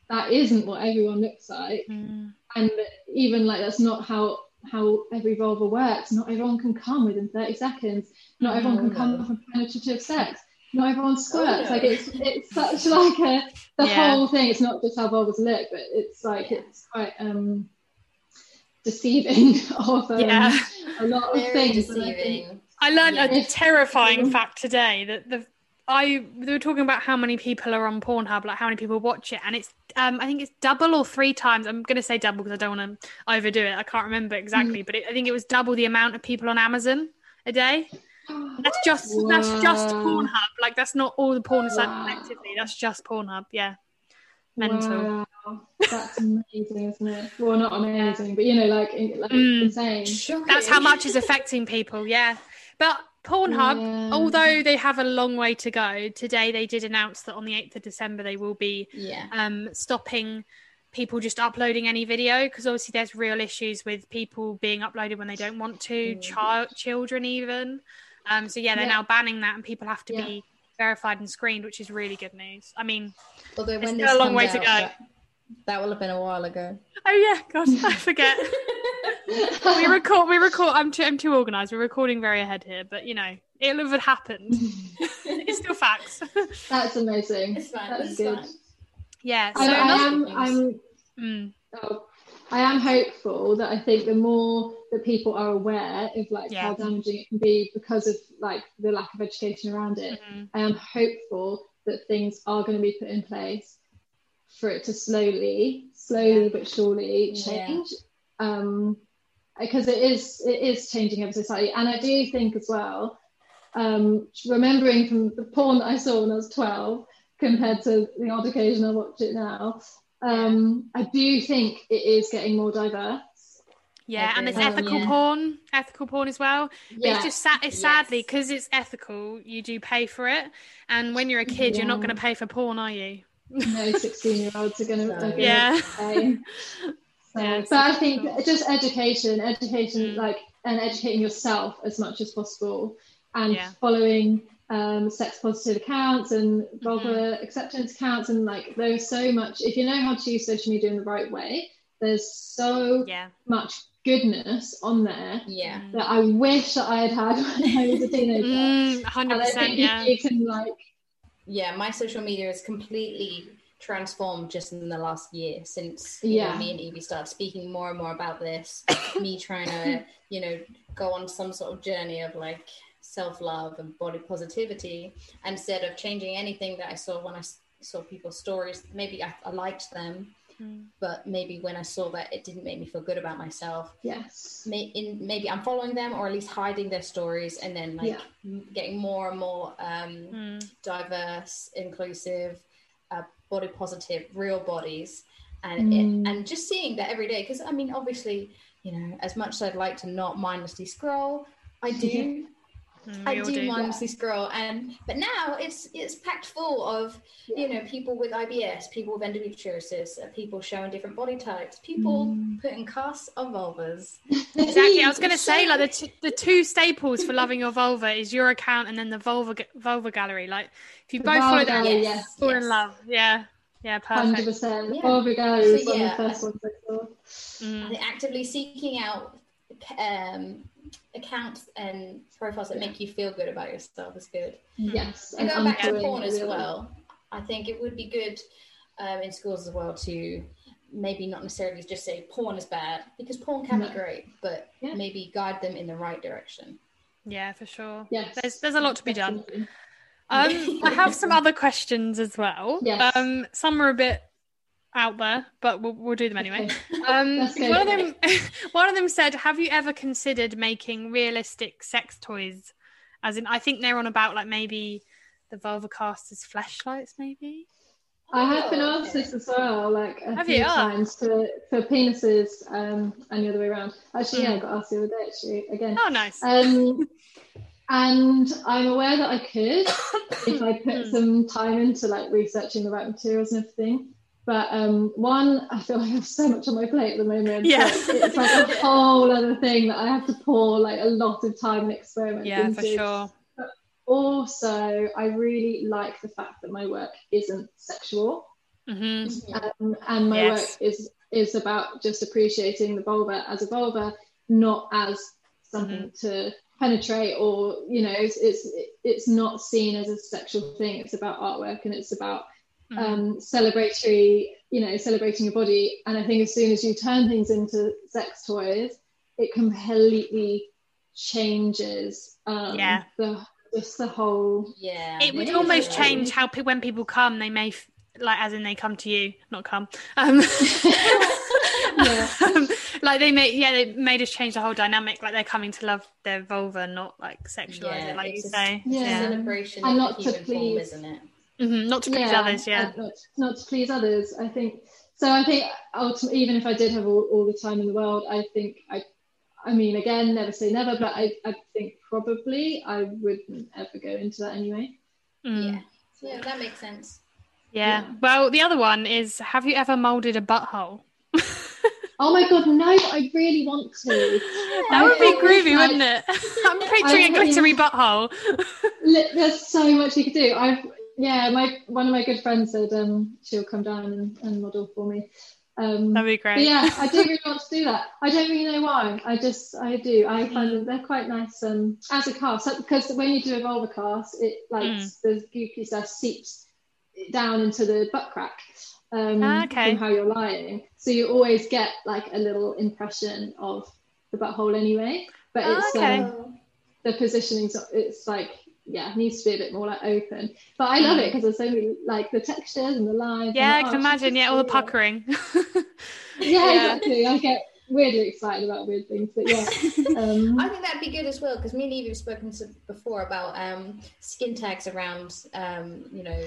S2: that isn't what everyone looks like mm. and even like that's not how how every vulva works not everyone can come within 30 seconds not everyone can come from penetrative sex not everyone squirts. Oh, like it's it's such like a the yeah. whole thing. It's not just how vulvas look, but it's like it's quite um deceiving of um, yeah. a lot of Very things.
S3: Deceiving.
S1: I learned yeah. a terrifying fact today that the I they were talking about how many people are on Pornhub, like how many people watch it, and it's um I think it's double or three times. I'm going to say double because I don't want to overdo it. I can't remember exactly, mm. but it, I think it was double the amount of people on Amazon a day. That's just wow. that's just Pornhub. Like that's not all the porn wow. collectively. That's just Pornhub. Yeah, mental.
S2: Wow. That's amazing, isn't it? Well, not amazing, but you know, like, like mm. insane.
S1: Shocking. That's how much is affecting people. Yeah, but Pornhub, yeah. although they have a long way to go, today they did announce that on the eighth of December they will be
S3: yeah.
S1: um, stopping people just uploading any video because obviously there's real issues with people being uploaded when they don't want to, child children even. Um, so yeah, they're yeah. now banning that, and people have to be verified and screened, which is really good news. I mean,
S3: although when there's a long way out, to go. That, that will have been a while ago.
S1: Oh yeah, God, I forget. we record. We record. I'm too. I'm too organised. We're recording very ahead here, but you know, it'll have happened. it's still facts.
S2: That's amazing. It's fine. That's it's good. Fine.
S1: Yeah.
S2: So I, I am. I'm. Mm. Oh, I am hopeful that I think the more that people are aware of like yeah. how damaging it can be because of like the lack of education around it, mm-hmm. I am hopeful that things are going to be put in place for it to slowly, slowly
S3: Yeah.
S2: but surely
S3: Yeah.
S2: change. Um, because it is it is changing ever so slightly, and I do think as well, um, remembering from the porn that I saw when I was twelve compared to the odd occasion I watch it now, um, I do think it is getting more diverse.
S1: Yeah, and there's
S3: agree.
S1: ethical
S3: Yeah.
S1: porn, ethical porn as well. But
S2: Yeah,
S1: it's just sad. It's sadly
S3: Yes.
S1: because it's ethical, you do pay for it, and when you're a kid, you're not going to pay for porn, are you?
S2: No sixteen-year-olds are going to
S1: Yeah.
S2: So,
S1: Yeah,
S2: but I think
S1: difficult.
S2: just education, education,
S1: Mm.
S2: like, and educating yourself as much as possible, and
S1: Yeah.
S2: following um, sex positive accounts and
S1: Mm-hmm.
S2: acceptance accounts, and like there's so much. If you know how to use social media in the right way, there's so
S1: Yeah.
S2: much goodness on there
S3: Yeah.
S2: that I wish that I had had when I was a teenager.
S1: Mm, 100%.
S2: and I think
S1: yeah.
S2: if you can like,
S3: Yeah, my social media is completely transformed just in the last year since know,
S2: Yeah.
S3: me and Evie started speaking more and more about this. me trying to, you know, go on some sort of journey of like self love and body positivity instead of changing anything that I saw when I saw people's stories. Maybe I, I liked them,
S1: Mm.
S3: but maybe when I saw that it didn't make me feel good about myself,
S2: yes,
S3: may, in, maybe I'm following them or at least hiding their stories and then like
S2: Yeah.
S3: getting more and more um,
S1: Mm.
S3: diverse, inclusive, uh, body positive, real bodies, and
S2: Mm.
S3: it, and just seeing that every day. Because I mean, obviously, you know, as much as I'd like to not mindlessly scroll, I do.
S1: Mm,
S3: I
S1: we all
S3: do,
S1: do.
S3: mindlessly scroll, and but now it's it's packed full of you know people with IBS, people with endometriosis, uh, people showing different body types, people
S2: Mm.
S3: putting casts on vulvas.
S1: Exactly. I was going to say, like the t- the two staples for loving your vulva is your account and then the vulva vulva gallery. Like if you
S2: The
S1: both follow
S2: that,
S1: them,
S2: gallery,
S3: yes,
S2: yes.
S1: fall
S3: yes.
S1: in love. Yeah, yeah,
S2: hundred
S1: perfect.
S2: percent.
S3: Yeah.
S2: Vulva gallery was
S3: So,
S2: one
S3: yeah,
S2: of the first ones I saw.
S3: I
S1: Mm.
S3: think actively seeking out um, accounts and profiles that make you feel good about yourself is good.
S2: Yes,
S3: And going back to
S2: unfollowing
S3: porn as
S2: really.
S3: well, I think it would be good um, in schools as well to maybe not necessarily just say porn is bad because porn can
S2: No.
S3: be great, but
S2: Yeah.
S3: maybe guide them in the right direction.
S1: Yeah, for sure.
S2: Yes,
S1: There's there's a lot to be done. Um, I have some other questions as well.
S2: Yes.
S1: Um, some are a bit out there, but we'll, we'll do them anyway.
S2: Okay.
S1: Um, one of them, one of them said, "Have you ever considered making realistic sex toys?" As in, I think they're on about like maybe the vulva casters Fleshlights, maybe.
S2: I have been asked this as well, like a
S1: Have
S2: few
S1: you?
S2: Times for, for penises um, and the other way around. Actually, yeah, I
S1: Mm.
S2: got asked the other day, actually, again.
S1: Oh, nice.
S2: Um, and I'm aware that I could if I put
S1: Hmm.
S2: some time into like researching the right materials and everything. But um, one, I feel I have so much on my plate at the moment.
S1: Yeah.
S2: It's like a whole other thing that I have to pour like a lot of time and experiment
S1: yeah,
S2: into.
S1: for sure.
S2: Also, I really like the fact that my work isn't sexual
S1: hmm
S2: um, and my
S1: Yes.
S2: work is is about just appreciating the vulva as a vulva, not as something
S1: Mm-hmm.
S2: to penetrate or you know it's, it's it's not seen as a sexual thing. It's about artwork and it's about
S1: Mm-hmm.
S2: um, celebratory, you know, celebrating your body. And I think as soon as you turn things into sex toys, it completely changes um,
S1: Yeah.
S2: the just the whole
S3: Yeah,
S1: it would almost
S3: really-
S1: change how pe- when people come, they may f- like as in they come to you, not come. Um,
S2: Yeah.
S1: um, like they may, yeah, they may just change the whole dynamic. Like they're coming to love their vulva, not like sexualize
S3: Yeah,
S1: it, like you
S3: it's
S1: say.
S2: Yeah.
S1: Yeah,
S3: celebration
S2: And
S3: of
S2: not
S3: the
S2: to
S3: human form,
S2: please-
S3: isn't it?
S1: Mhm, not to please others. Yeah,
S2: Not, not to please others. I think so. I think ultimately, even if I did have all, all the time in the world, I think I, I mean, again, never say never, but I, I think probably I wouldn't ever go into that anyway.
S1: Mm.
S3: Yeah, yeah, that makes sense.
S1: Yeah.
S2: Yeah.
S1: Well, the other one is have you ever molded a butthole?
S2: Oh my god, no! I really want to.
S1: That would be groovy,
S2: like-
S1: wouldn't it? I'm picturing a
S2: I-
S1: glittery butthole.
S2: There's so much you could do. I've yeah, my one of my good friends said um she'll come down and, and model for me. Um,
S1: That'd be
S2: But
S1: great.
S2: yeah, I do really want to do that. I don't really know why. I just, I do. I find them they're quite nice um, as a cast because when you do a vulva cast, it like
S1: Mm.
S2: the goopy stuff seeps down into the butt crack um,
S1: Ah, okay.
S2: from how you're lying. So you always get like a little impression of the butthole anyway. But
S1: Ah,
S2: it's
S1: okay.
S2: um, the positioning. It's like yeah needs to be a bit more like open. But I love it because there's so many like the textures and the lines.
S1: Yeah, I
S2: and,
S1: can
S2: oh,
S1: imagine. Yeah, all the puckering.
S2: Yeah,
S1: Yeah.
S2: exactly. I get weirdly excited about weird things, but yeah. Um,
S3: I think that'd be good as well because me and Eve have spoken to before about um, skin tags around, um, you know,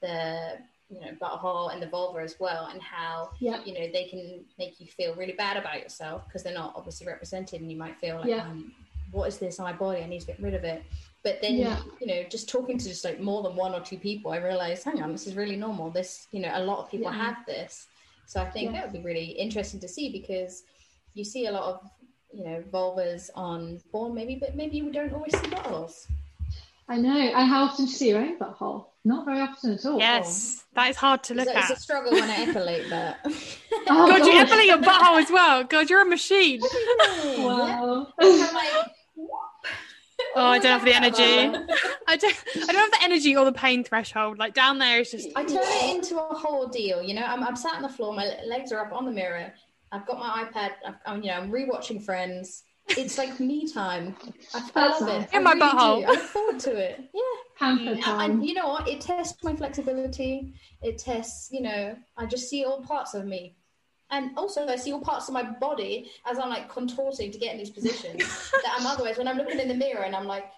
S3: the you know butthole and the vulva as well, and how
S2: yeah,
S3: you know they can make you feel really bad about yourself because they're not obviously represented, and you might feel like,
S2: Yeah.
S3: um, what is this on my body? I need to get rid of it. But then,
S2: Yeah.
S3: you know, just talking to just like more than one or two people, I realized, hang on, this is really normal. This, you know, a lot of people
S2: Yeah.
S3: have this. So I think
S2: Yeah.
S3: that would be really interesting to see because you see a lot of, you know, vulvas on porn, maybe, but maybe we don't always see buttholes.
S2: I know. And how often do you see your own butthole? Not very often at all.
S1: yes, that is hard to look
S3: So it's a struggle when I epilate that.
S2: Oh,
S1: God, you
S2: God.
S1: epilate your butthole as well. God, you're a machine.
S2: Wow.
S3: I'm like,
S1: Oh, I don't have the energy. I don't. I don't have the energy or the pain threshold. Like down there is just.
S3: I turn it into a whole deal. You know, I'm, I'm sat on the floor, my legs are up on the mirror. I've got my iPad. I've, I'm, you know, I'm rewatching Friends. It's like me time. I, I love
S2: nice.
S3: it. I
S1: In my
S3: really do. I look forward to it. Yeah.
S2: Pamper
S3: And,
S2: time.
S3: and you know what? It tests my flexibility. It tests, you know, I just see all parts of me. And also, I see all parts of my body as I'm like contorting to get in these positions that I'm otherwise when I'm looking in the mirror and I'm like,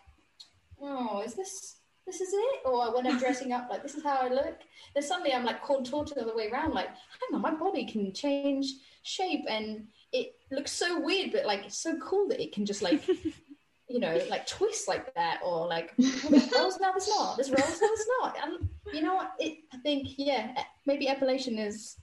S3: oh, is this this is it? Or when I'm dressing up, like this is how I look. Then suddenly I'm like contorting the other way around, like, hang on, my body can change shape and it looks so weird, but like it's so cool that it can just like you know, like twist like that, or like oh, this rolls now, it's not. This rolls now, it's not. And you know what? It, I think, yeah, maybe epilation is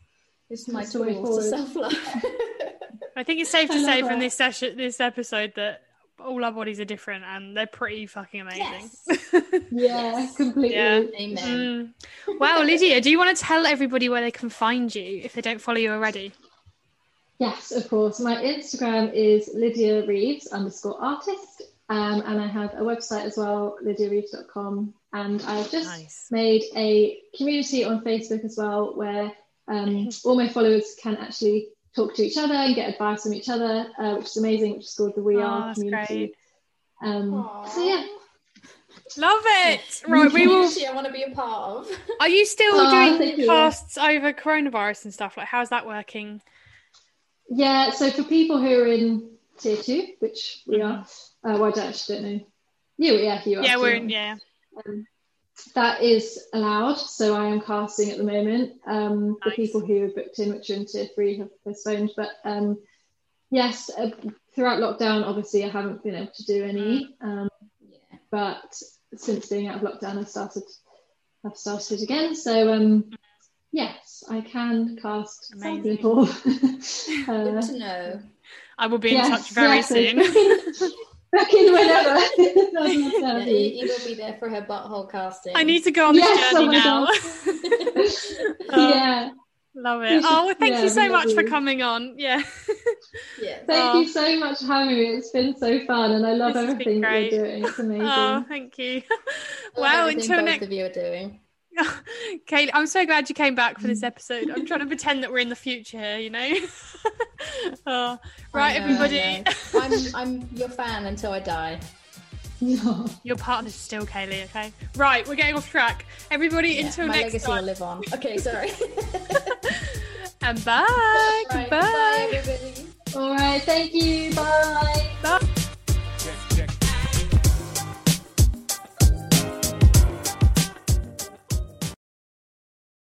S3: is my
S2: That's the way
S3: tool to self love.
S1: I think it's safe to say from this session, this episode, that all our bodies are different and they're pretty fucking amazing.
S2: yeah,
S3: Yes.
S2: completely.
S1: Yeah.
S3: Amen.
S1: Mm. Wow, Lydia, do you want to tell everybody where they can find you if they don't follow you already?
S2: Yes, of course. My Instagram is Lydia Reeves underscore artist. Um, and I have a website as well, lydiareeves.com. And I've just
S1: Nice.
S2: made a community on Facebook as well where um, all my followers can actually talk to each other and get advice from each other, uh, which is amazing, which is called the We
S1: Oh,
S2: Are community. Um, so yeah,
S1: Love it. Right, we will.
S3: I want to be a part of.
S1: Are you still
S2: Oh, thank
S1: doing
S2: you.
S1: casts over coronavirus and stuff? Like, how's that working?
S2: yeah. So for people who are in tier two, which we are, uh, well, I don't actually don't know. You, yeah, you are.
S1: Yeah, we're in. Yeah.
S2: Um, that is allowed. So I am casting at the moment. Um, The people who have booked in, which are in tier three, have postponed. But um, yes, uh, throughout lockdown, obviously, I haven't been able to do any.
S1: Mm.
S2: Um,
S3: Yeah.
S2: but since being out of lockdown, I've started. I've started again. So um, yes, I can cast some
S1: Amazing.
S2: people.
S3: Good
S2: uh,
S3: to know.
S1: I will be in
S2: yes,
S1: touch very
S2: yes,
S1: soon.
S2: book in- Book in whenever. I'd love to
S3: Yeah,
S2: have
S3: you,
S2: you.
S3: you will be there for her butthole casting.
S1: I need to go on this
S2: Yes,
S1: journey
S2: oh
S1: now. Oh,
S2: yeah.
S1: Love it. Oh, well, thank
S2: Yeah,
S1: you so much
S2: love
S1: for coming on. Yeah.
S3: yeah.
S2: Thank
S1: Oh.
S2: you so much for having me. It's been so fun, and I love
S1: This
S2: everything
S1: great.
S2: you're doing. It's oh, amazing.
S1: Oh, thank you.
S3: I love
S1: Wow, until
S3: both
S1: next.
S3: of you are doing.
S1: Kaylee, I'm so glad you came back for this mm. episode. I'm trying to pretend that we're in the future here, you know? oh, right,
S3: know,
S1: everybody.
S3: I'm I'm your fan until I die.
S1: Your partner's still Kaylee, okay? Right, we're getting off track. Everybody,
S3: Yeah,
S1: until
S3: my
S1: next
S3: legacy will
S1: time.
S3: live on. Okay, sorry.
S1: And bye.
S3: Right,
S1: Goodbye.
S3: bye everybody.
S2: All right. Thank you. Bye. Bye.